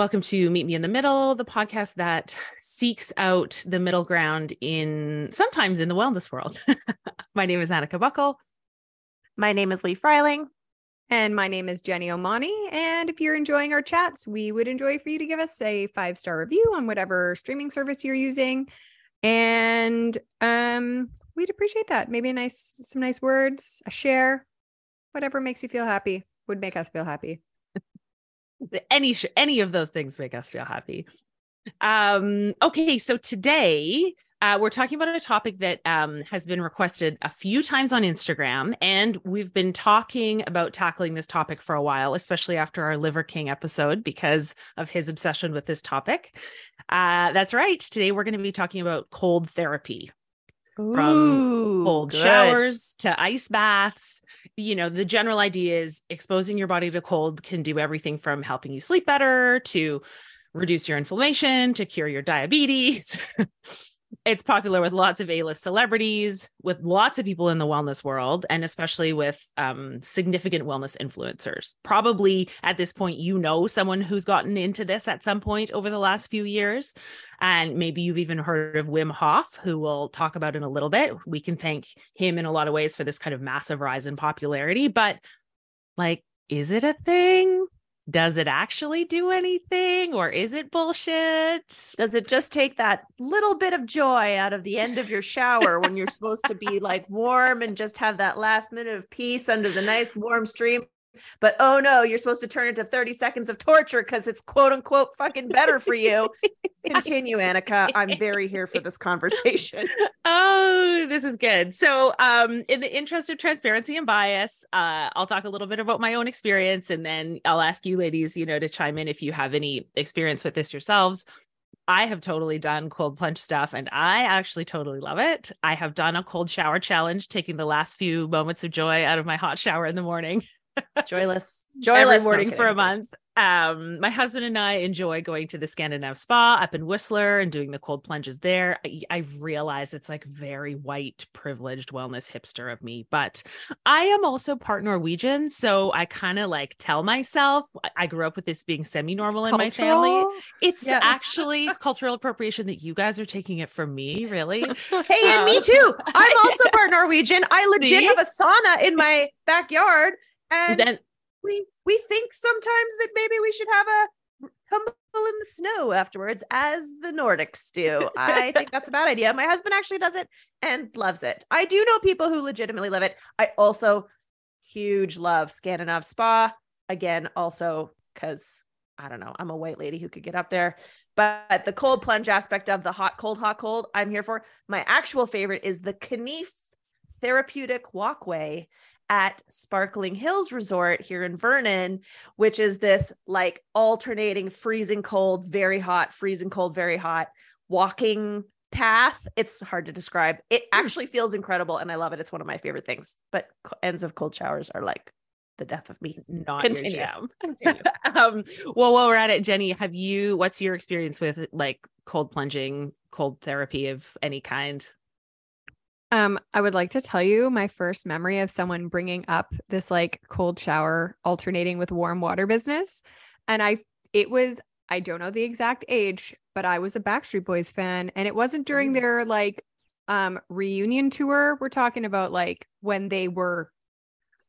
welcome to Meet Me in the Middle, the podcast that seeks out the middle ground in sometimes in the wellness world. My name is Annika Buckle. My name is Lee Freiling. And my name is Jenny Omani. And if you're enjoying our chats, we would enjoy for you to give us a five star review on whatever streaming service you're using. And um, we'd appreciate that. Maybe a nice, some nice words, a share, whatever makes you feel happy would make us feel happy any any of those things make us feel happy um okay so today uh, we're talking about a topic that um, has been requested a few times on Instagram, and we've been talking about tackling this topic for a while, especially after our Liver King episode because of his obsession with this topic. Uh, that's right. Today we're going to be talking about cold therapy from cold good. showers to ice baths. You know, the general idea is exposing your body to cold can do everything from helping you sleep better to reduce your inflammation to cure your diabetes. it's popular with lots of A-list celebrities, with lots of people in the wellness world, and especially with um, significant wellness influencers. Probably at this point, you know someone who's gotten into this at some point over the last few years, and maybe you've even heard of Wim Hof, who we'll talk about in a little bit. We can thank him in a lot of ways for this kind of massive rise in popularity, but like, is it a thing? Does it actually do anything or is it bullshit? Does it just take that little bit of joy out of the end of your shower when you're supposed to be like warm and just have that last minute of peace under the nice warm stream but oh no, you're supposed to turn it to 30 seconds of torture because it's quote unquote fucking better for you. Continue, Annika. I'm very here for this conversation. Oh, this is good. So, um, in the interest of transparency and bias, uh, I'll talk a little bit about my own experience and then I'll ask you ladies, you know, to chime in if you have any experience with this yourselves. I have totally done cold plunge stuff and I actually totally love it. I have done a cold shower challenge, taking the last few moments of joy out of my hot shower in the morning. joyless, joyless every morning for a month. Um, my husband and I enjoy going to the Scandinave spa up in Whistler and doing the cold plunges there. I, I realize it's like very white, privileged wellness hipster of me, but I am also part Norwegian. So I kind of like tell myself I grew up with this being semi normal in my family. It's yeah. actually cultural appropriation that you guys are taking it from me, really. hey, and um, me too. I'm also part Norwegian. I legit See? have a sauna in my backyard and then we we think sometimes that maybe we should have a tumble in the snow afterwards as the nordics do. I think that's a bad idea. My husband actually does it and loves it. I do know people who legitimately love it. I also huge love scandinave spa. Again also because i don't know i'm a white lady who could get up there. But the cold plunge aspect of the hot cold hot cold i'm here for. My actual favorite is the Kneipp therapeutic walkway at Sparkling Hills Resort here in Vernon, which is this like alternating freezing cold, very hot, freezing cold, very hot walking path. It's hard to describe. It hmm. actually feels incredible and I love it. It's one of my favorite things. But ends of cold showers are like the death of me. Not Continue. Continue. um, well, while we're at it, Jenny, have you? What's your experience with like cold plunging, cold therapy of any kind? Um, I would like to tell you my first memory of someone bringing up this like cold shower alternating with warm water business. And I, it was, I don't know the exact age, but I was a Backstreet Boys fan. And it wasn't during their like um reunion tour. We're talking about like when they were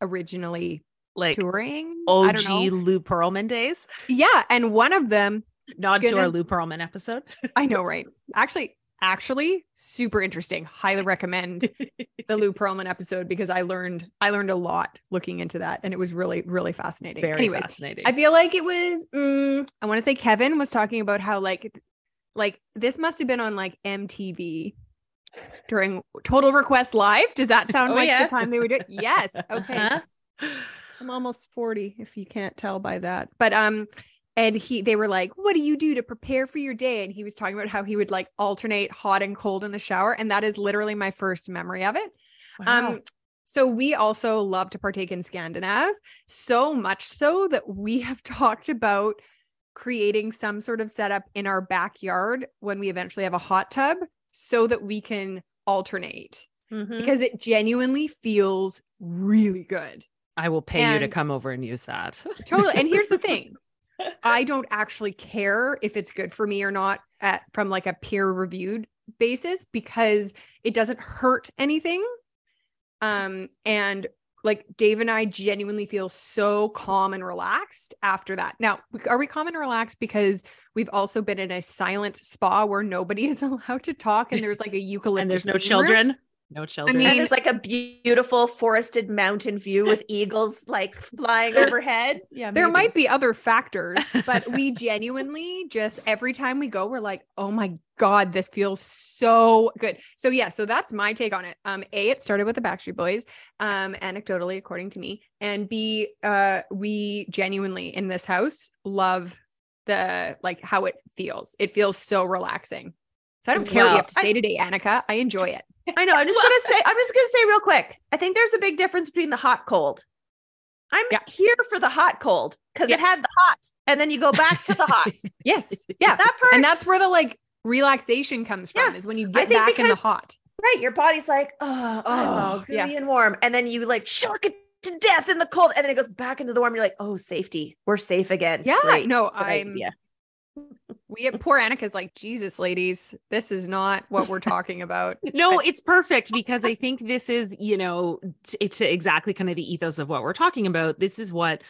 originally like touring. OG Lou Pearlman days. Yeah. And one of them nod gonna, to our Lou Pearlman episode. I know, right? Actually, actually super interesting. Highly recommend the Lou Pearlman episode because I learned I learned a lot looking into that and it was really really fascinating. Very Anyways, fascinating. I feel like it was mm, I want to say Kevin was talking about how like like this must have been on like MTV during Total Request Live. Does that sound oh, like yes. the time they would do it? Yes. Okay. Uh-huh. I'm almost 40 if you can't tell by that. But um and he they were like what do you do to prepare for your day and he was talking about how he would like alternate hot and cold in the shower and that is literally my first memory of it wow. um so we also love to partake in scandinave so much so that we have talked about creating some sort of setup in our backyard when we eventually have a hot tub so that we can alternate mm-hmm. because it genuinely feels really good I will pay and you to come over and use that. totally. And here's the thing I don't actually care if it's good for me or not at from like a peer reviewed basis because it doesn't hurt anything. Um and like Dave and I genuinely feel so calm and relaxed after that. Now, are we calm and relaxed because we've also been in a silent spa where nobody is allowed to talk and there's like a eucalyptus and there's no children? Room? No children. I mean, and there's like a beautiful forested mountain view with eagles like flying overhead. Yeah, there might be other factors, but we genuinely just every time we go, we're like, oh my god, this feels so good. So yeah, so that's my take on it. Um, a, it started with the Backstreet Boys, um, anecdotally, according to me, and B, uh, we genuinely in this house love the like how it feels. It feels so relaxing. So I don't care what you have to say I, today, Annika. I enjoy it. I know. I'm just gonna say. I'm just gonna say real quick. I think there's a big difference between the hot cold. I'm yeah. here for the hot cold because yeah. it had the hot, and then you go back to the hot. yes, yeah, that part, and that's where the like relaxation comes from. Yes. Is when you get back because, in the hot. Right, your body's like, oh, oh, oh yeah. and warm, and then you like shock it to death in the cold, and then it goes back into the warm. You're like, oh, safety, we're safe again. Yeah, Great. no, I'm. Idea we have poor Annika's like, Jesus, ladies, this is not what we're talking about. no, it's perfect because I think this is, you know, t- to exactly kind of the ethos of what we're talking about. This is what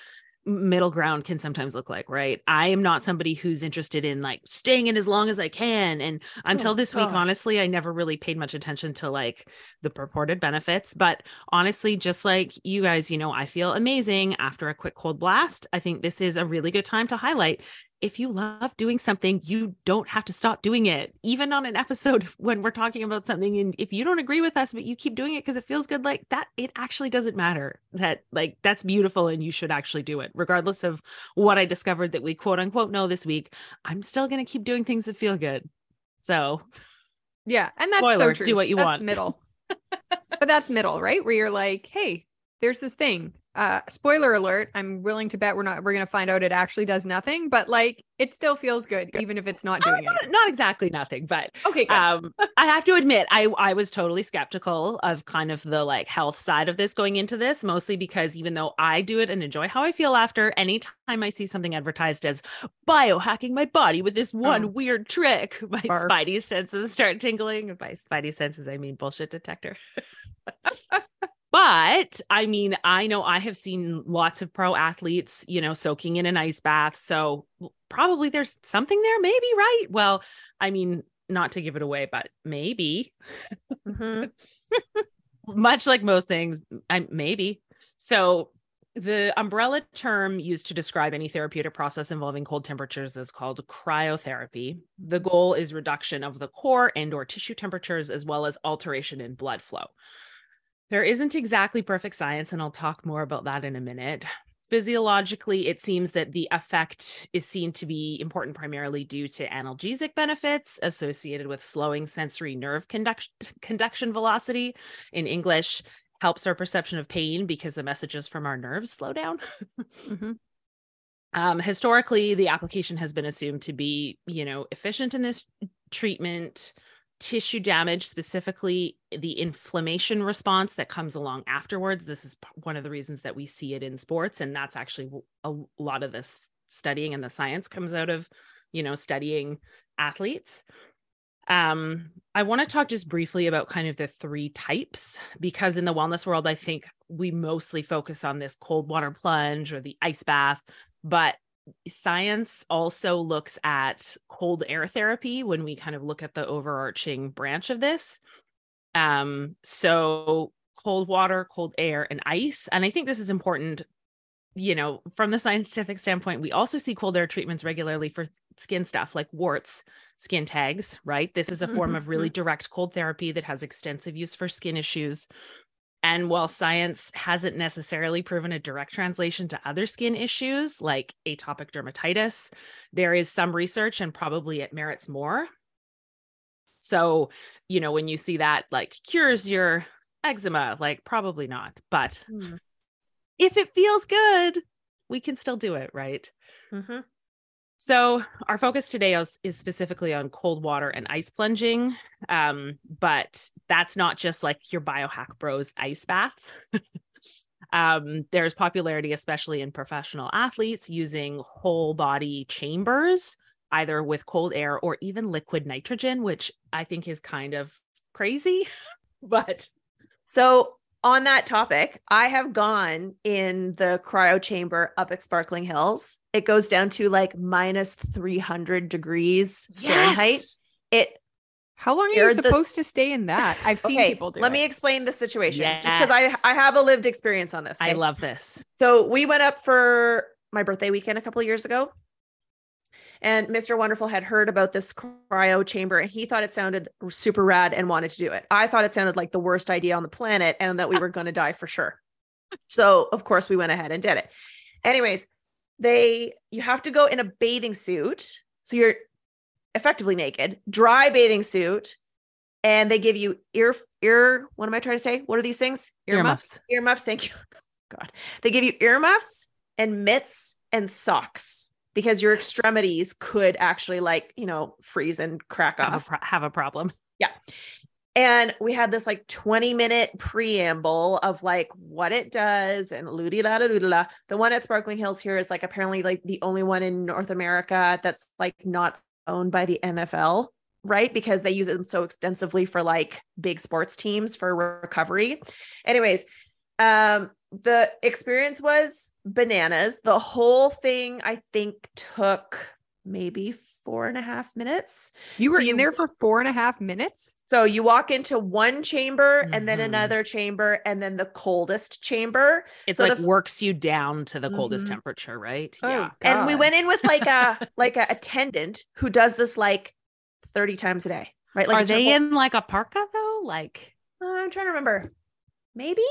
middle ground can sometimes look like, right? I am not somebody who's interested in like staying in as long as I can. And until oh, this week, honestly, I never really paid much attention to like the purported benefits. But honestly, just like you guys, you know, I feel amazing after a quick cold blast. I think this is a really good time to highlight if you love doing something, you don't have to stop doing it. Even on an episode when we're talking about something, and if you don't agree with us, but you keep doing it because it feels good, like that, it actually doesn't matter. That, like, that's beautiful and you should actually do it, regardless of what I discovered that we quote unquote know this week. I'm still going to keep doing things that feel good. So, yeah. And that's spoiler, so true. Do what you that's want. Middle. but that's middle, right? Where you're like, hey, there's this thing uh spoiler alert i'm willing to bet we're not we're gonna find out it actually does nothing but like it still feels good even if it's not doing not, it not exactly nothing but okay um i have to admit i i was totally skeptical of kind of the like health side of this going into this mostly because even though i do it and enjoy how i feel after anytime i see something advertised as biohacking my body with this one oh. weird trick my Barf. spidey senses start tingling And by spidey senses i mean bullshit detector But I mean, I know I have seen lots of pro athletes, you know, soaking in an ice bath. So probably there's something there, maybe, right? Well, I mean, not to give it away, but maybe. Mm-hmm. Much like most things, I maybe. So the umbrella term used to describe any therapeutic process involving cold temperatures is called cryotherapy. The goal is reduction of the core and or tissue temperatures as well as alteration in blood flow. There isn't exactly perfect science, and I'll talk more about that in a minute. Physiologically, it seems that the effect is seen to be important primarily due to analgesic benefits associated with slowing sensory nerve conduction, conduction velocity. In English, helps our perception of pain because the messages from our nerves slow down. mm-hmm. um, historically, the application has been assumed to be, you know, efficient in this treatment tissue damage, specifically the inflammation response that comes along afterwards. This is one of the reasons that we see it in sports. And that's actually a lot of this studying and the science comes out of, you know, studying athletes. Um, I want to talk just briefly about kind of the three types because in the wellness world, I think we mostly focus on this cold water plunge or the ice bath, but science also looks at cold air therapy when we kind of look at the overarching branch of this. Um, so cold water, cold air, and ice. And I think this is important, you know, from the scientific standpoint. We also see cold air treatments regularly for skin stuff like warts, skin tags, right? This is a form of really direct cold therapy that has extensive use for skin issues. And while science hasn't necessarily proven a direct translation to other skin issues like atopic dermatitis, there is some research and probably it merits more. So, you know, when you see that like cures your eczema, like probably not, but mm. if it feels good, we can still do it, right? Mm-hmm. So, our focus today is, is, specifically on cold water and ice plunging. Um, but that's not just like your biohack bros ice baths. Um, there's popularity, especially in professional athletes, using whole body chambers, either with cold air or even liquid nitrogen, which I think is kind of crazy. but so on that topic, I have gone in the cryo chamber up at Sparkling Hills. It goes down to like minus 300 degrees yes. Fahrenheit. It how long are you supposed the... to stay in that? I've seen okay, people do. Let it. me explain the situation, yes. just because I I have a lived experience on this. Okay? I love this. So we went up for my birthday weekend a couple years ago, and Mr. Wonderful had heard about this cryo chamber, and he thought it sounded super rad and wanted to do it. I thought it sounded like the worst idea on the planet, and that we were going to die for sure. So of course we went ahead and did it. Anyways, they you have to go in a bathing suit, so you're effectively naked, dry bathing suit, and they give you ear ear. What am I trying to say? What are these things? Earmuffs. Earmuffs. Thank you. God, they give you earmuffs and mitts and socks because your extremities could actually like you know freeze and crack have off. A pro- have a problem. Yeah. And we had this like 20 minute preamble of like what it does and ludi la la la. The one at Sparkling Hills here is like apparently like the only one in North America that's like not owned by the NFL, right? Because they use it so extensively for like big sports teams for recovery. Anyways, um, the experience was bananas. The whole thing, I think, took maybe four and a half minutes. You were so in there for four and a half minutes. So you walk into one chamber mm-hmm. and then mm-hmm. another chamber and then the coldest chamber. It's so like the, works you down to the mm-hmm. coldest temperature, right? Oh, yeah. God. And we went in with like a like a attendant who does this like 30 times a day. Right. Like Are they triple- in like a parka though? Like uh, I'm trying to remember. Maybe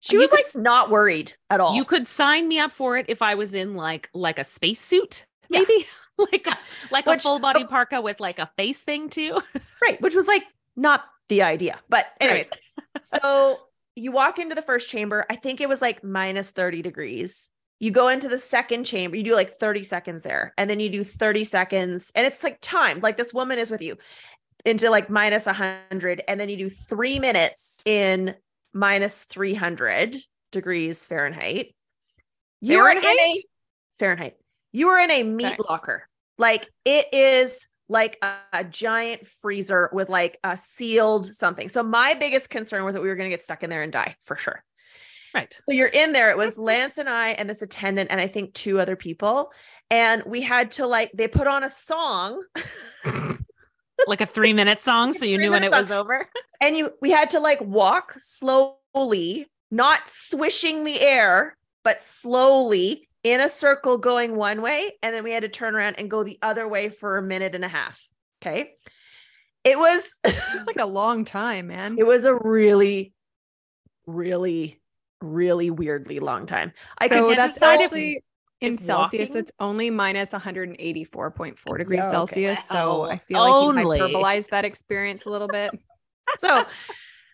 she was like not worried at all. You could sign me up for it if I was in like like a spacesuit, maybe. Yeah. like a, like which, a full body oh parka with like a face thing too. right, which was like not the idea. But anyways, right. so you walk into the first chamber, I think it was like minus 30 degrees. You go into the second chamber, you do like 30 seconds there, and then you do 30 seconds, and it's like timed, like this woman is with you into like minus 100, and then you do three minutes in minus 300 degrees Fahrenheit. You Fahrenheit? are in a Fahrenheit. You are in a meat locker. Like it is like a, a, giant freezer with like a sealed something. So my biggest concern was that we were going to get stuck in there and die for sure. Right. So you're in there. It was Lance and I and this attendant and I think two other people. And we had to like they put on a song. like a three minute song. So you knew when it song. was over. And you we had to like walk slowly, not swishing the air, but slowly in a circle going one way and then we had to turn around and go the other way for a minute and a half okay it was just like a long time man it was a really really really weirdly long time i so could that's actually in celsius walking? it's only minus 184.4 degrees yeah, okay. celsius so i feel like Only. you hyperbolized that experience a little bit so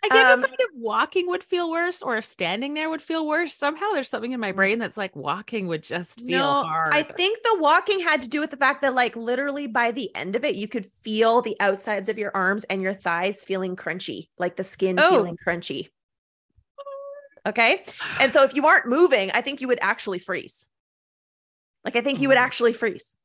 I get um, if walking would feel worse or standing there would feel worse. Somehow there's something in my mm. brain that's like walking would just feel no, hard. I think the walking had to do with the fact that like literally by the end of it, you could feel the outsides of your arms and your thighs feeling crunchy, like the skin oh. feeling crunchy. Okay. And so if you aren't moving, I think you would actually freeze. Like I think you would mm. actually freeze.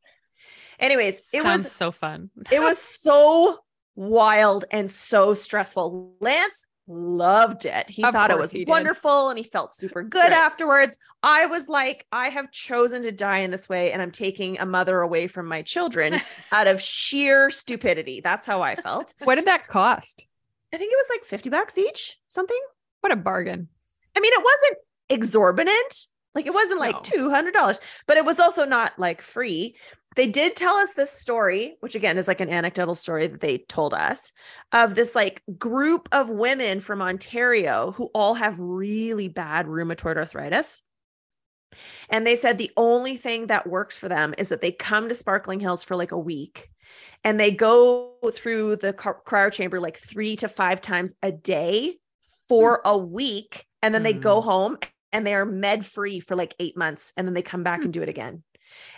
Anyways, it was so fun. it was so wild and so stressful. Lance loved it. He of thought it was wonderful and he felt super good right. afterwards. I was like, I have chosen to die in this way and I'm taking a mother away from my children out of sheer stupidity. That's how I felt. what did that cost? I think it was like 50 bucks each, something. What a bargain. I mean, it wasn't exorbitant. Like it wasn't like no. $200, but it was also not like free they did tell us this story, which again is like an anecdotal story that they told us of this like group of women from Ontario who all have really bad rheumatoid arthritis. And they said the only thing that works for them is that they come to Sparkling Hills for like a week and they go through the cryo chamber like three to five times a day for a week. And then mm. they go hmm. home and they are med free for like eight months. And then they come back mm. and do it again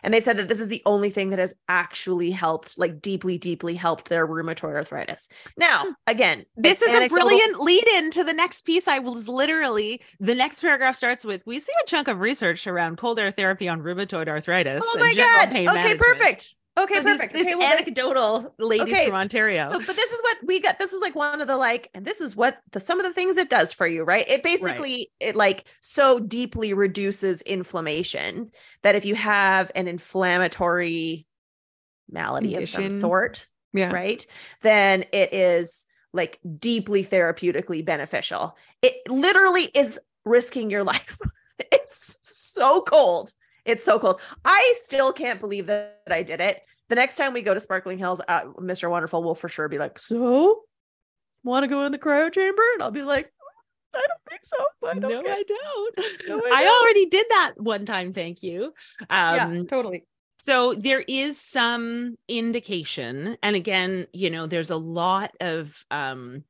And they said that this is the only thing that has actually helped, like deeply, deeply helped their rheumatoid arthritis. Now, hmm. again, this is anecdotal- a brilliant lead in to the next piece. I was literally the next paragraph starts with We see a chunk of research around cold air therapy on rheumatoid arthritis. Oh my God. Okay, management. perfect. Okay, so perfect. This, this okay, well, anecdotal ladies okay. from Ontario. So, but this is what we got. This was like one of the like, and this is what the some of the things it does for you, right? It basically right. it like so deeply reduces inflammation that if you have an inflammatory malady Condition. of some sort, yeah, right, then it is like deeply therapeutically beneficial. It literally is risking your life. it's so cold. It's so cold. I still can't believe that I did it. The next time we go to Sparkling Hills, uh, Mr. Wonderful will for sure be like, "So, want to go in the cryo chamber?" And I'll be like, "I don't think so." I don't no, I don't. No, I, I don't. already did that one time. Thank you. Um, yeah, totally. So there is some indication, and again, you know, there's a lot of um,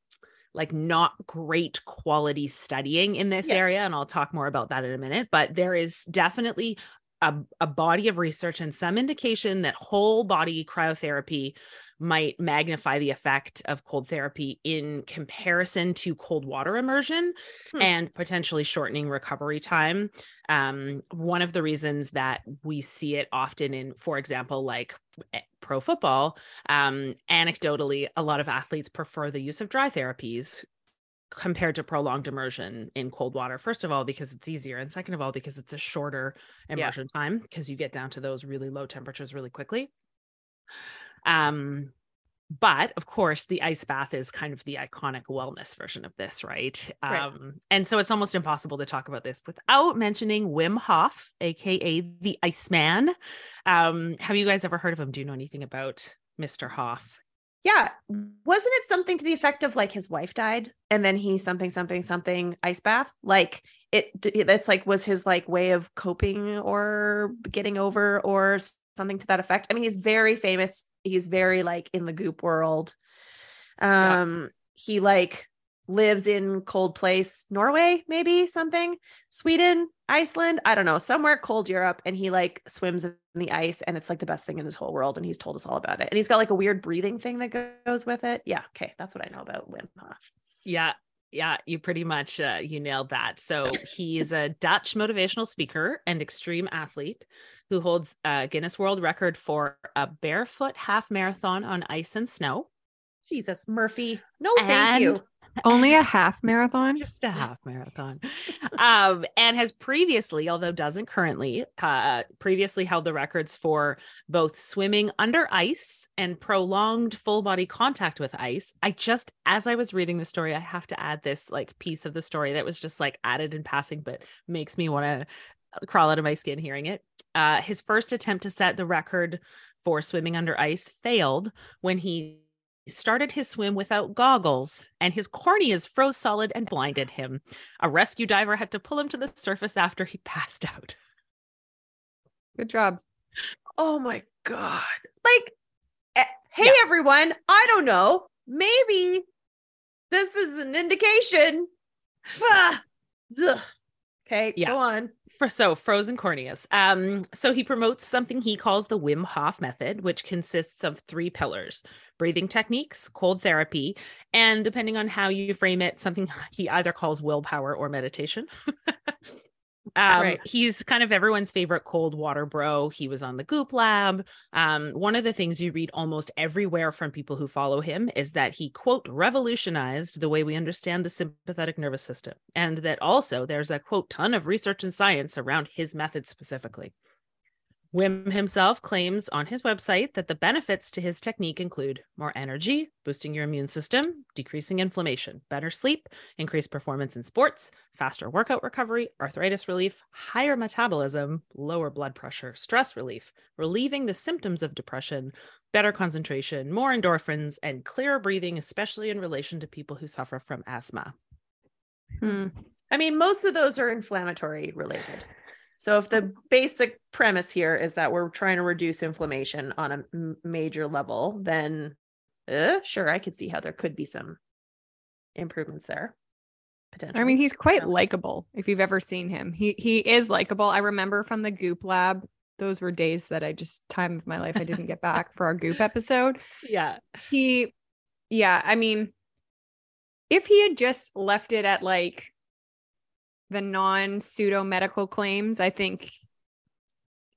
like not great quality studying in this yes. area and I'll talk more about that in a minute but there is definitely a, a body of research and some indication that whole body cryotherapy might magnify the effect of cold therapy in comparison to cold water immersion hmm. and potentially shortening recovery time. Um, one of the reasons that we see it often in, for example, like eh, pro football, um, anecdotally, a lot of athletes prefer the use of dry therapies compared to prolonged immersion in cold water first of all because it's easier and second of all because it's a shorter immersion yeah. time because you get down to those really low temperatures really quickly. Um but of course the ice bath is kind of the iconic wellness version of this right, right. um and so it's almost impossible to talk about this without mentioning wim hof aka the iceman. Um have you guys ever heard of him? Do you know anything about mr hof yeah. Wasn't it something to the effect of like his wife died and then he something, something, something ice bath? Like it, that's like, was his like way of coping or getting over or something to that effect. I mean, he's very famous. He's very like in the goop world. Um, yeah. he like lives in cold place, Norway, maybe something, Sweden, Iceland, I don't know, somewhere cold Europe. And he like swims in the ice and it's like the best thing in this whole world. And he's told us all about it. And he's got like a weird breathing thing that goes with it. Yeah. Okay. That's what I know about Wim Hof. Yeah. Yeah, you pretty much uh, you nailed that. So he is a Dutch motivational speaker and extreme athlete who holds a Guinness World Record for a barefoot half marathon on ice and snow. Jesus, Murphy. No, thank you. Only a half marathon? Just a half marathon. um, and has previously, although doesn't currently, uh, previously held the records for both swimming under ice and prolonged full body contact with ice. I just, as I was reading the story, I have to add this like piece of the story that was just like added in passing, but makes me want to crawl out of my skin hearing it. Uh, his first attempt to set the record for swimming under ice failed when he started his swim without goggles, and his corneas froze solid and blinded him. A rescue diver had to pull him to the surface after he passed out. Good job. Oh my God. Like, eh, hey, yeah. everyone, I don't know. Maybe this is an indication. Ah, okay, yeah. go on for so frozen corneas. Um, so he promotes something he calls the Wim Hof method, which consists of three pillars: breathing techniques, cold therapy, and depending on how you frame it, something he either calls willpower or meditation. Um, right. He's kind of everyone's favorite cold water bro. He was on the Goop Lab. Um, one of the things you read almost everywhere from people who follow him is that he, quote, revolutionized the way we understand the sympathetic nervous system. And that also there's a, quote, ton of research and science around his method specifically. Wim himself claims on his website that the benefits to his technique include more energy, boosting your immune system, decreasing inflammation, better sleep, increased performance in sports, faster workout recovery, arthritis relief, higher metabolism, lower blood pressure, stress relief, relieving the symptoms of depression, better concentration, more endorphins, and clearer breathing, especially in relation to people who suffer from asthma. Hmm. I mean, most of those are inflammatory related. So if the basic premise here is that we're trying to reduce inflammation on a major level, then uh, sure, I could see how there could be some improvements there. Potentially. I mean, he's quite likable. If you've ever seen him, he he is likable. I remember from the Goop Lab, those were days that I just time of my life I didn't get back for our goop episode. Yeah. He yeah, I mean if he had just left it at like the non pseudo medical claims, I think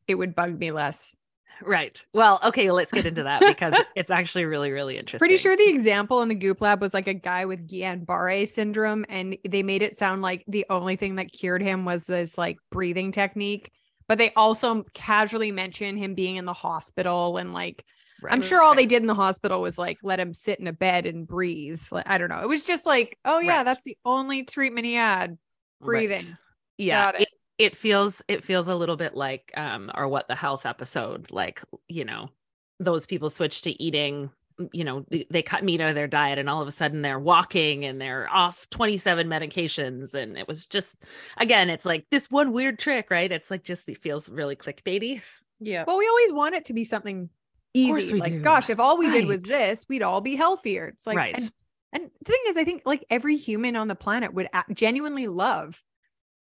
it would bug me less. Right. Well, okay, let's get into that because it's actually really, really interesting. Pretty sure the example in the Goop Lab was like a guy with Guillain-Barré syndrome, and they made it sound like the only thing that cured him was this like breathing technique. But they also casually mention him being in the hospital and like right. I'm sure all right. they did in the hospital was like let him sit in a bed and breathe. Like, I don't know. It was just like, oh yeah, right. that's the only treatment he had. Breathing. Yeah. It. It, it feels it feels a little bit like um or what the health episode like you know those people switch to eating you know they cut meat out of their diet and all of a sudden they're walking and they're off 27 medications and it was just again it's like this one weird trick right it's like just it feels really clickbaity yeah well we always want it to be something easy like do. gosh if all we right. did was this we'd all be healthier it's like right and, the thing is i think like every human on the planet would genuinely love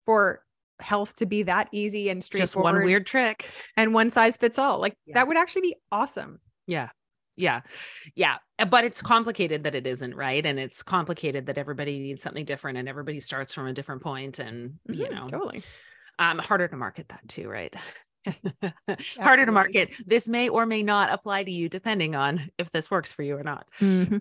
for health to be that easy and straightforward. Just one weird trick and one size fits all. Like yeah. that would actually be awesome. Yeah. Yeah. Yeah. Uh, but it's complicated that it isn't, right? And it's complicated that everybody needs something different and everybody starts from a different point and, mm-hmm, you know, totally. Um, harder to market that too, right? harder to market. This may or may not apply to you depending on if this works for you or not. Mm-hmm.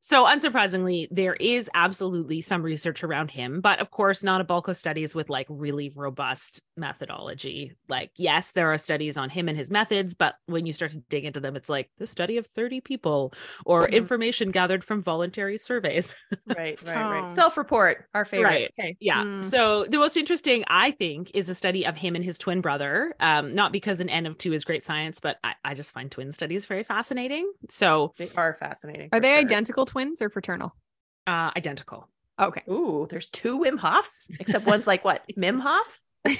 So, unsurprisingly, there is absolutely some research around him, but of course, not a bulk of studies with like really robust methodology. Like, yes, there are studies on him and his methods, but when you start to dig into them, it's like the study of 30 people or mm-hmm. information gathered from voluntary surveys. right, right, right. Oh. Self report, our favorite. Right. Okay. Yeah. Mm. So, the most interesting, I think, is a study of him and his twin brother. Um, not because an N of two is great science, but I, I just find twin studies very fascinating. So, they are fascinating. Are they sure. identical twins or fraternal? Uh, identical. Okay. Ooh, there's two Wim Hofs, except one's like what? Mim Hof?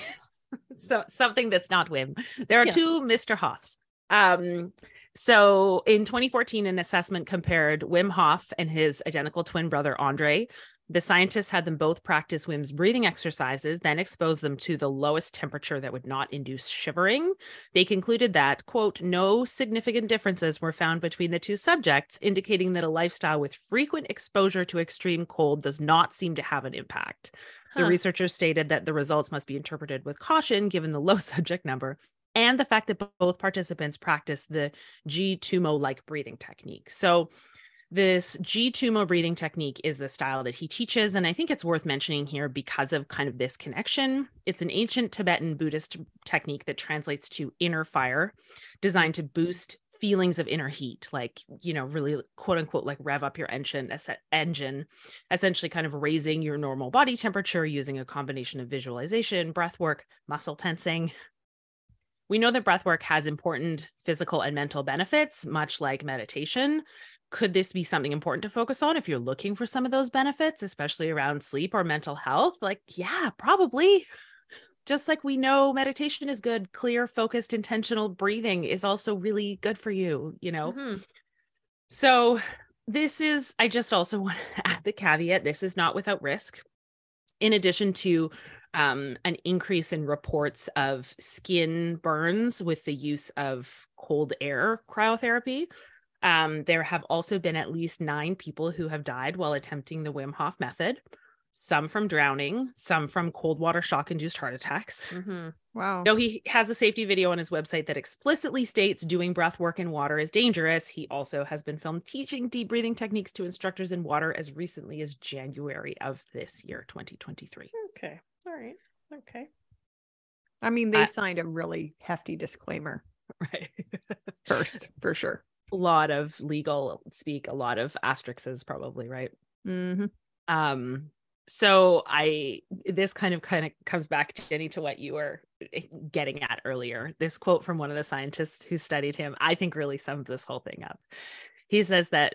so something that's not Wim. There are yeah. two Mr. Hoffs. Um, so in 2014, an assessment compared Wim Hof and his identical twin brother Andre the scientists had them both practice Wim's breathing exercises, then expose them to the lowest temperature that would not induce shivering. They concluded that, quote, no significant differences were found between the two subjects, indicating that a lifestyle with frequent exposure to extreme cold does not seem to have an impact. Huh. The researchers stated that the results must be interpreted with caution given the low subject number and the fact that both participants practiced the G-Tummo like breathing technique. So, this G Tummo breathing technique is the style that he teaches. And I think it's worth mentioning here because of kind of this connection. It's an ancient Tibetan Buddhist technique that translates to inner fire, designed to boost feelings of inner heat, like, you know, really quote unquote, like rev up your engine, engine, essentially kind of raising your normal body temperature using a combination of visualization, breath work, muscle tensing, we know that breath work has important physical and mental benefits, much like meditation, could this be something important to focus on if you're looking for some of those benefits, especially around sleep or mental health? Like, yeah, probably. Just like we know meditation is good, clear, focused, intentional breathing is also really good for you, you know? Mm-hmm. So, this is, I just also want to add the caveat this is not without risk. In addition to um, an increase in reports of skin burns with the use of cold air cryotherapy, um, there have also been at least nine people who have died while attempting the Wim Hof method, some from drowning, some from cold water shock induced heart attacks. Mm-hmm. Wow. Though he has a safety video on his website that explicitly states doing breath work in water is dangerous, he also has been filmed teaching deep breathing techniques to instructors in water as recently as January of this year, 2023. Okay. All right. Okay. I mean, they uh, signed a really hefty disclaimer. Right. First, for sure a lot of legal speak, a lot of asterisks, probably, right? Mm-hmm. Um, so I this kind of kind of comes back, Jenny, to what you were eh, getting at earlier. This quote from one of the scientists who studied him, I think really sums this whole thing up. He says that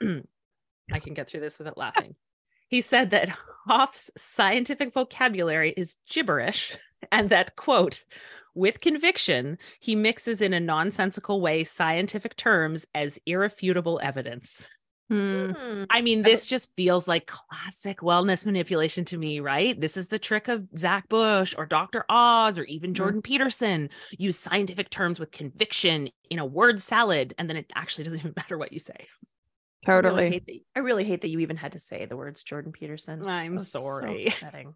I can get through this without laughing. He said that Hof's scientific vocabulary is gibberish and that, quote, with conviction, he mixes in a nonsensical way scientific terms as irrefutable evidence. Hmm. I mean, this just feels like classic wellness manipulation to me, right? This is the trick of Zach Bush or Dr. Oz or even mm-hmm. Jordan mm. Peterson. Use scientific terms with conviction in a word salad, and then it actually doesn't even matter what you say. Totally. I really hate that, I really hate that you even had to say the words Jordan Peterson. I'm so, sorry. So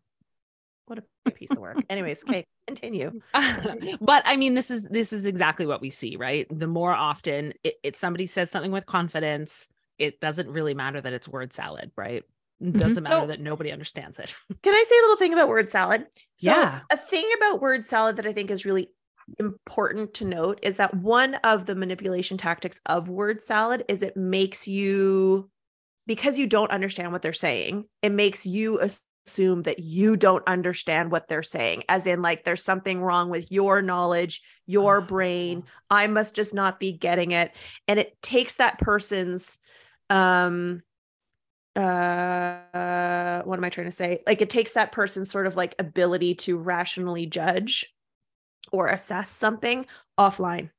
what a piece of work. Anyways, okay, continue. but I mean, this is this is exactly what we see, right? The more often it, it somebody says something with confidence it doesn't really matter that it's word salad, right? It mm-hmm. doesn't matter so, that nobody understands it. can I say a little thing about word salad? So yeah. A thing about word salad that I think is really important to note is that one of the manipulation tactics of word salad is it makes you because you don't understand what they're saying, it makes you assume that you don't understand what they're saying as in like there's something wrong with your knowledge, your brain, I must just not be getting it. And it takes that person's um uh what am i trying to say? Like it takes that person's sort of like ability to rationally judge or assess something offline.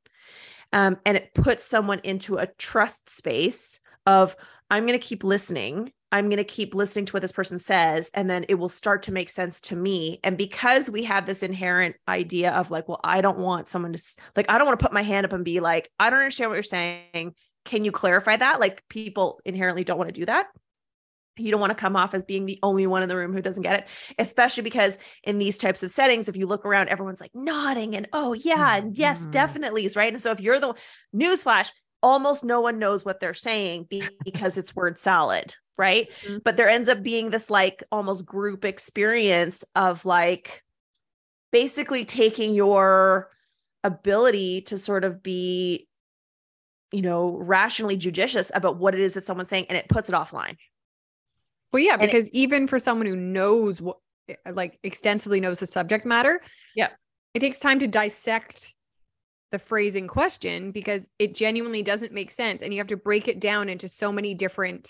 Um and it puts someone into a trust space of i'm going to keep listening i'm going to keep listening to what this person says and then it will start to make sense to me and because we have this inherent idea of like well i don't want someone to like i don't want to put my hand up and be like i don't understand what you're saying can you clarify that? Like people inherently don't want to do that. You don't want to come off as being the only one in the room who doesn't get it, especially because in these types of settings, if you look around, everyone's like nodding and oh yeah, and yes, mm-hmm. definitely is right. And so if you're the newsflash, almost no one knows what they're saying because it's word salad, right? Mm-hmm. But there ends up being this like almost group experience of like basically taking your ability to sort of be you know, rationally judicious about what it is that someone's saying and it puts it offline. Well, yeah, because it, even for someone who knows what, eh, like extensively knows the subject matter, yeah, it takes time to dissect the phrasing question because it genuinely doesn't make sense. And you have to break it down into so many different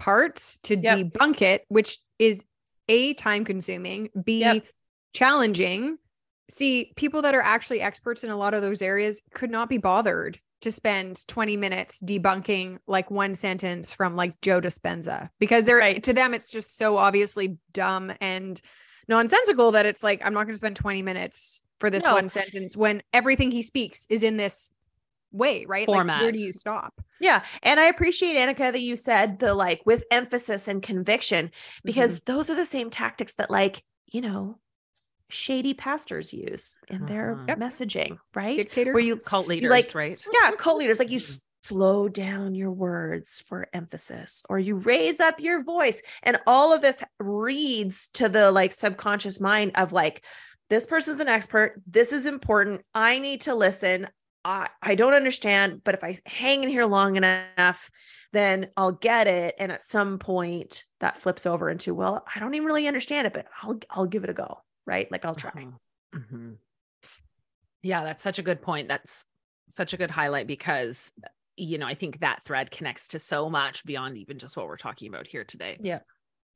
parts to yep. debunk it, which is A, time consuming, B, yep. challenging. See, people that are actually experts in a lot of those areas could not be bothered to spend 20 minutes debunking like one sentence from like Joe Dispenza because they're right. to them it's just so obviously dumb and nonsensical that it's like I'm not going to spend 20 minutes for this no. one sentence when everything he speaks is in this way, right? Format. Like, where do you stop? Yeah. And I appreciate, Annika, that you said the like with emphasis and conviction, because mm-hmm. those are the same tactics that, like, you know, shady pastors use in their uh-huh. messaging, right? Dictators, where you cult leaders, like, right? Yeah, cult leaders. Like you mm-hmm. slow down your words for emphasis, or you raise up your voice, and all of this reads to the like subconscious mind of like, this person's an expert. This is important. I need to listen. I, I don't understand, but if I hang in here long enough, then I'll get it. And at some point that flips over into, well, I don't even really understand it, but I'll I'll give it a go right? Like I'll try. Mm-hmm. mm-hmm. Yeah, that's such a good point. That's such a good highlight because you know, I think that thread connects to so much beyond even just what we're talking about here today. Yeah.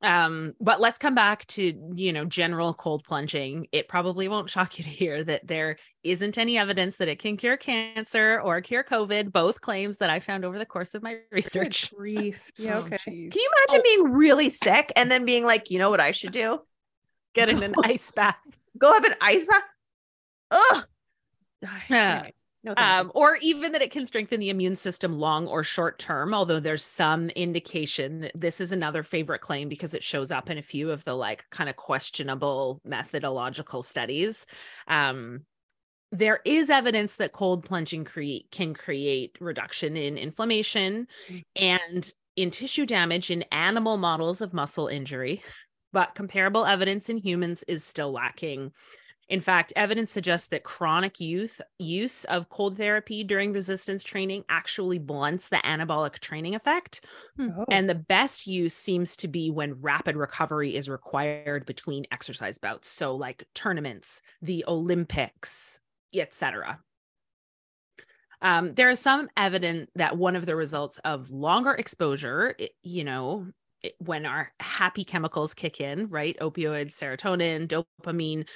Um, but let's come back to, you know, general cold plunging. It probably won't shock you to hear that there isn't any evidence that it can cure cancer or cure COVID, both claims that I found over the course of my research. Grief. Yeah, okay. Oh, can you imagine oh. being really sick and then being like, you know what I should do? get in an ice bath. Go have an ice bath. Ugh. Yeah. No, um, or even that it can strengthen the immune system long or short term, although there's some indication this is another favorite claim because it shows up in a few of the like kind of questionable methodological studies. Um, there is evidence that cold plunging create can create reduction in inflammation mm-hmm. and in tissue damage in animal models of muscle injury but comparable evidence in humans is still lacking. In fact, evidence suggests that chronic youth use of cold therapy during resistance training actually blunts the anabolic training effect. Hmm. Oh. And the best use seems to be when rapid recovery is required between exercise bouts. So like tournaments, the Olympics, etc. Um, there is some evidence that one of the results of longer exposure, you know, when our happy chemicals kick in, right? Opioids, serotonin, dopamine,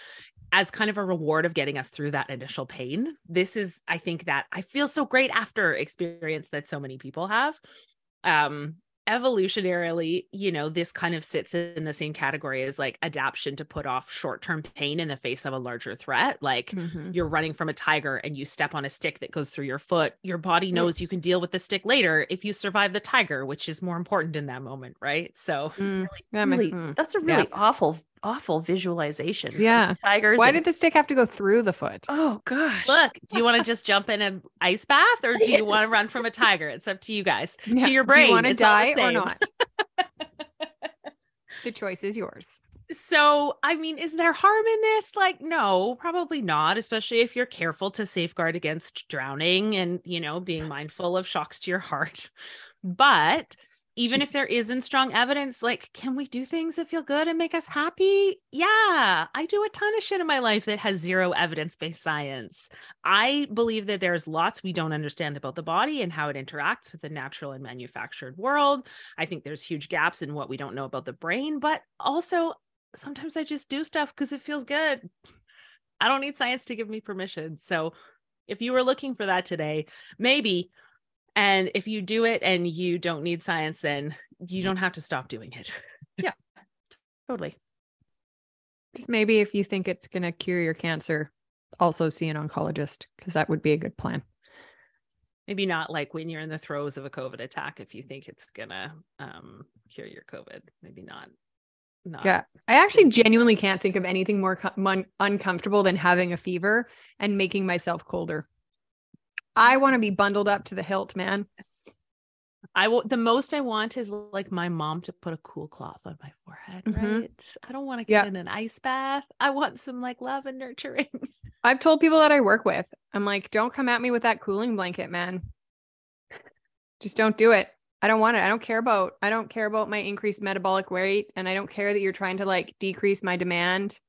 as kind of a reward of getting us through that initial pain. This is, I think, that I feel so great after experience that so many people have. um evolutionarily, you know, this kind of sits in the same category as like adaptation to put off short term pain in the face of a larger threat. Like mm-hmm. you're running from a tiger and you step on a stick that goes through your foot. Your body knows you can deal with the stick later if you survive the tiger, which is more important in that moment. Right. So, mm. really, really, mm. that's a really yeah. awful awful visualization. Yeah. Tigers. Why and- did the stick have to go through the foot? Oh gosh. Look, do you want to just jump in an ice bath or do you want to run from a tiger? It's up to you guys. Yeah. To your brain. Do you want to die or not? the choice is yours. So, I mean, is there harm in this? Like, no, probably not, especially if you're careful to safeguard against drowning and, you know, being mindful of shocks to your heart. But even Jeez. if there isn't strong evidence, like, can we do things that feel good and make us happy? Yeah, I do a ton of shit in my life that has zero evidence based science. I believe that there's lots we don't understand about the body and how it interacts with the natural and manufactured world. I think there's huge gaps in what we don't know about the brain, but also sometimes I just do stuff because it feels good. I don't need science to give me permission. So if you were looking for that today, maybe and if you do it and you don't need science, then you don't have to stop doing it. yeah, totally. Just maybe if you think it's going to cure your cancer, also see an oncologist because that would be a good plan. Maybe not like when you're in the throes of a COVID attack, if you think it's going to um, cure your COVID, maybe not. Not. Yeah, I actually genuinely can't think of anything more com- uncomfortable than having a fever and making myself colder. I want to be bundled up to the hilt, man. I will. The most I want is like my mom to put a cool cloth on my forehead. Mm-hmm. Right. I don't want to get yeah. in an ice bath. I want some like love and nurturing. I've told people that I work with, I'm like, don't come at me with that cooling blanket, man. Just don't do it. I don't want it. I don't care about. I don't care about my increased metabolic rate, and I don't care that you're trying to like decrease my demand.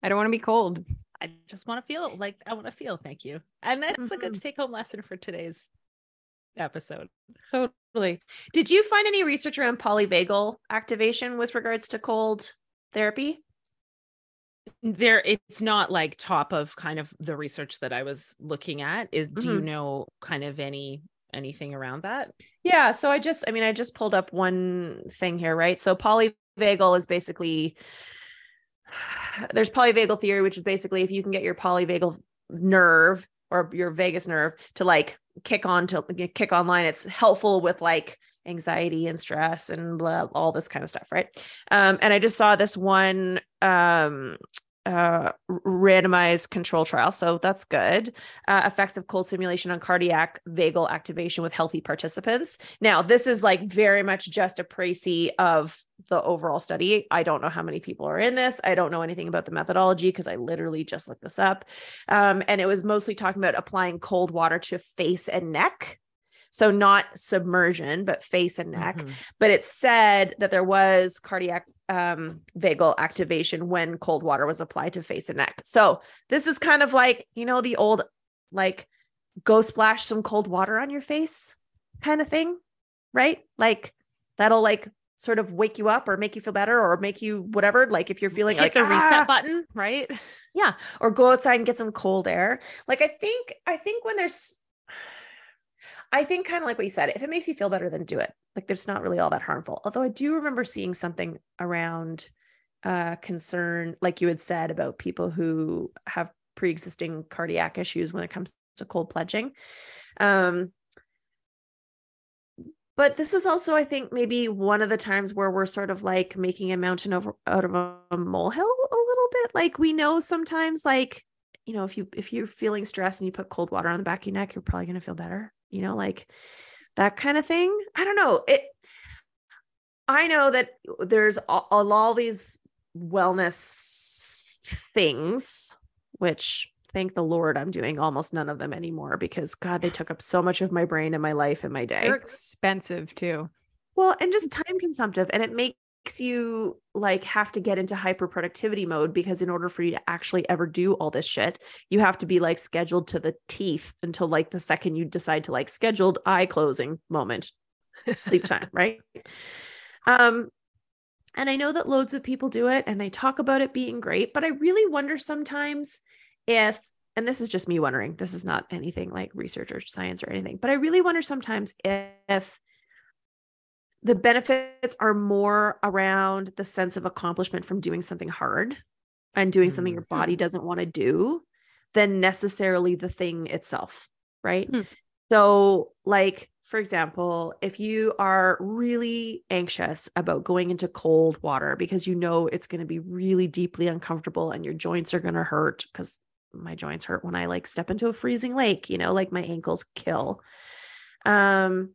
I don't want to be cold. I just want to feel like I want to feel. Thank you. And that's mm-hmm. a good mm-hmm. take home lesson for today's episode. Totally. Did you find any research around polyvagal activation with regards to cold therapy? There, it's not like top of kind of the research that I was looking at. Is mm-hmm. do you mm-hmm. know kind of any anything around that? Yeah. So I just, I mean, I just pulled up one thing here, right? So polyvagal is basically there's polyvagal theory, which is basically if you can get your polyvagal nerve or your vagus nerve to like kick on to kick online, it's helpful with like anxiety and stress and blah, all this kind of stuff, right? Um, and I just saw this one um, uh, randomized control trial. So that's good. Uh, effects of cold stimulation on cardiac vagal activation with healthy participants. Now, this is like very much just a précis of the overall study. I don't know how many people are in this. I don't know anything about the methodology because I literally just looked this up. Um, and it was mostly talking about applying cold water to face and neck so not submersion, but face and neck. Mm-hmm. But it said that there was cardiac um, vagal activation when cold water was applied to face and neck. So this is kind of like, you know, the old like go splash some cold water on your face kind of thing, right? Like that'll like sort of wake you up or make you feel better or make you whatever. Like if you're feeling Hit like the ah, reset button, right? Yeah. Or go outside and get some cold air. Like I think, I think when there's I think kind of like what you said, if it makes you feel better, then do it. Like there's not really all that harmful. Although I do remember seeing something around uh concern, like you had said about people who have pre-existing cardiac issues when it comes to cold plunging. Um but this is also i think maybe one of the times where we're sort of like making a mountain over out of a, molehill a little bit like we know sometimes like you know if you if you're feeling stressed and you put cold water on the back of your neck you're probably going to feel better you know, like that kind of thing. I don't know. It I know that there's all, all these wellness things, which thank the Lord I'm doing almost none of them anymore because God, they took up so much of my brain and my life and my day. They're expensive too. Well, and just time consumptive. And it makes you like have to get into hyper productivity mode because in order for you to actually ever do all this shit you have to be like scheduled to the teeth until like the second you decide to like scheduled eye closing moment sleep time right? Um and i know that loads of people do it and they talk about it being great but i really wonder sometimes if and this is just me wondering this is not anything like research or science or anything but i really wonder sometimes if the benefits are more around the sense of accomplishment from doing something hard and doing mm-hmm. something your mm-hmm. body doesn't want to do than necessarily the thing itself, right? Mm-hmm. So, like, for example, if you are really anxious about going into cold water because you know it's going to be really deeply uncomfortable and your joints are going to hurt because my joints hurt when I like step into a freezing lake, you know, like my ankles kill. Um,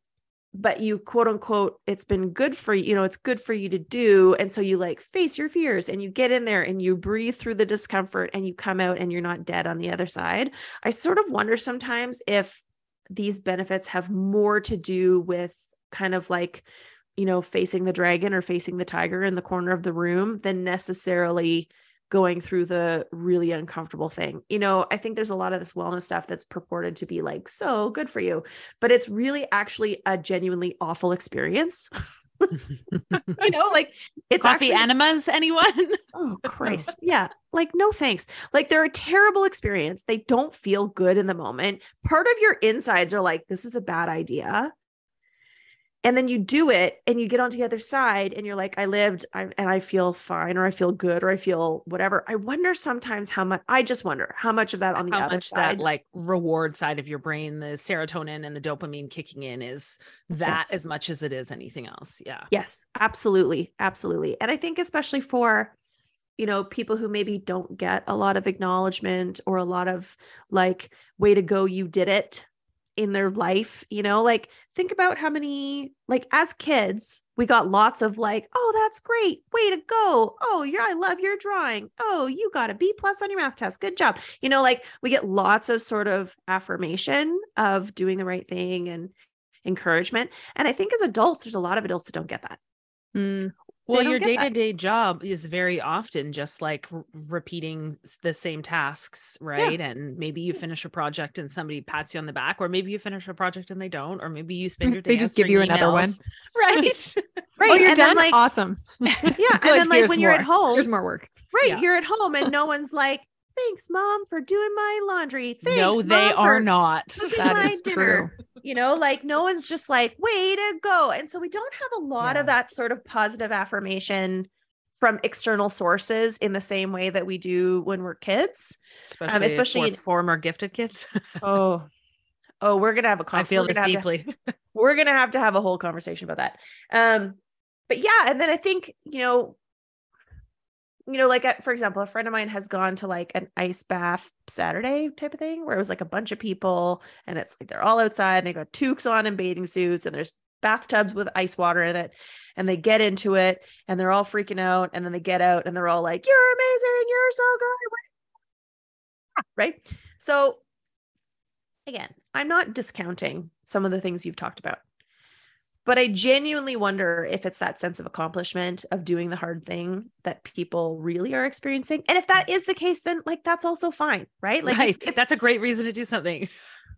but you quote unquote, it's been good for you, you know, it's good for you to do. And so you like face your fears and you get in there and you breathe through the discomfort and you come out and you're not dead on the other side. I sort of wonder sometimes if these benefits have more to do with kind of like, you know, facing the dragon or facing the tiger in the corner of the room than necessarily going through the really uncomfortable thing. You know, I think there's a lot of this wellness stuff that's purported to be like so good for you, but it's really actually a genuinely awful experience. you know, like it's coffee actually, enemas, anyone? oh Christ. Yeah. Like, no thanks. Like they're a terrible experience. They don't feel good in the moment. Part of your insides are like, this is a bad idea and then you do it and you get onto the other side and you're like i lived I, and i feel fine or i feel good or i feel whatever. I wonder sometimes how much i just wonder how much of that on the how other side that like reward side of your brain the serotonin and the dopamine kicking in is that yes. as much as it is anything else. Yeah. Yes. Absolutely. Absolutely. And i think especially for you know people who maybe don't get a lot of acknowledgement or a lot of like way to go you did it in their life, you know, like think about how many like as kids, we got lots of like, "Oh, that's great. Way to go. Oh, yeah, I love your drawing. Oh, you got a B plus on your math test. Good job." You know, like we get lots of sort of affirmation of doing the right thing and encouragement. And I think as adults, there's a lot of adults that don't get that. Mm well your day-to-day job is very often just like r- repeating the same tasks right? Yeah. and maybe you finish a project and somebody pats you on the back or maybe you finish a project and they don't or maybe you spend mm-hmm. your day they just give you emails. another one. right? Right oh you're and done? like awesome. Yeah and then like when you're at home there's more work. Right yeah. you're at home and no one's like thanks mom for doing my laundry. Thanks no they are not. that is dinner. true. You know like no one's just like way to go. And so we don't have a lot yeah. of that sort of positive affirmation from external sources in the same way that we do when we're kids especially, um, especially former gifted kids. Oh. Oh we're gonna have a con- i feel this deeply to, we're gonna have to have a whole conversation about that. Um but yeah and then i think you know you know, like uh, for example, a friend of mine has gone to like an ice bath Saturday type of thing where it was like a bunch of people and it's like they're all outside, and they got toques on and bathing suits, and there's bathtubs with ice water in it. And they get into it and they're all freaking out. And then they get out and they're all like, You're amazing, you're so good. Right. So again, I'm not discounting some of the things you've talked about but I genuinely wonder if it's that sense of accomplishment of doing the hard thing that people really are experiencing. And if that is the case, then like that's also fine, right? Like right. If, that's a great reason to do something.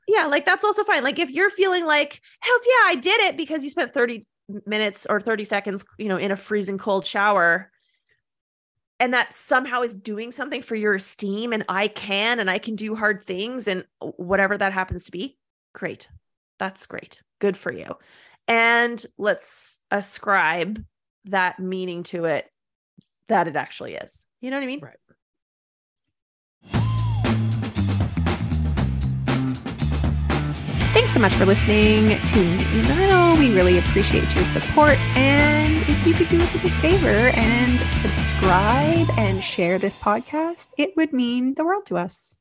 Yeah, like that's also fine. Like if you're feeling like, hells yeah, I did it because you spent 30 minutes or 30 seconds, you know, in a freezing cold shower. And that somehow is doing something for your esteem, and I can, and I can do hard things, and whatever that happens to be, great. That's great. Good for you and let's ascribe that meaning to it that it actually is. You know what I mean? Right. Thanks so much for listening to Email. We really appreciate your support. And if you could do us a big favor and subscribe and share this podcast, it would mean the world to us.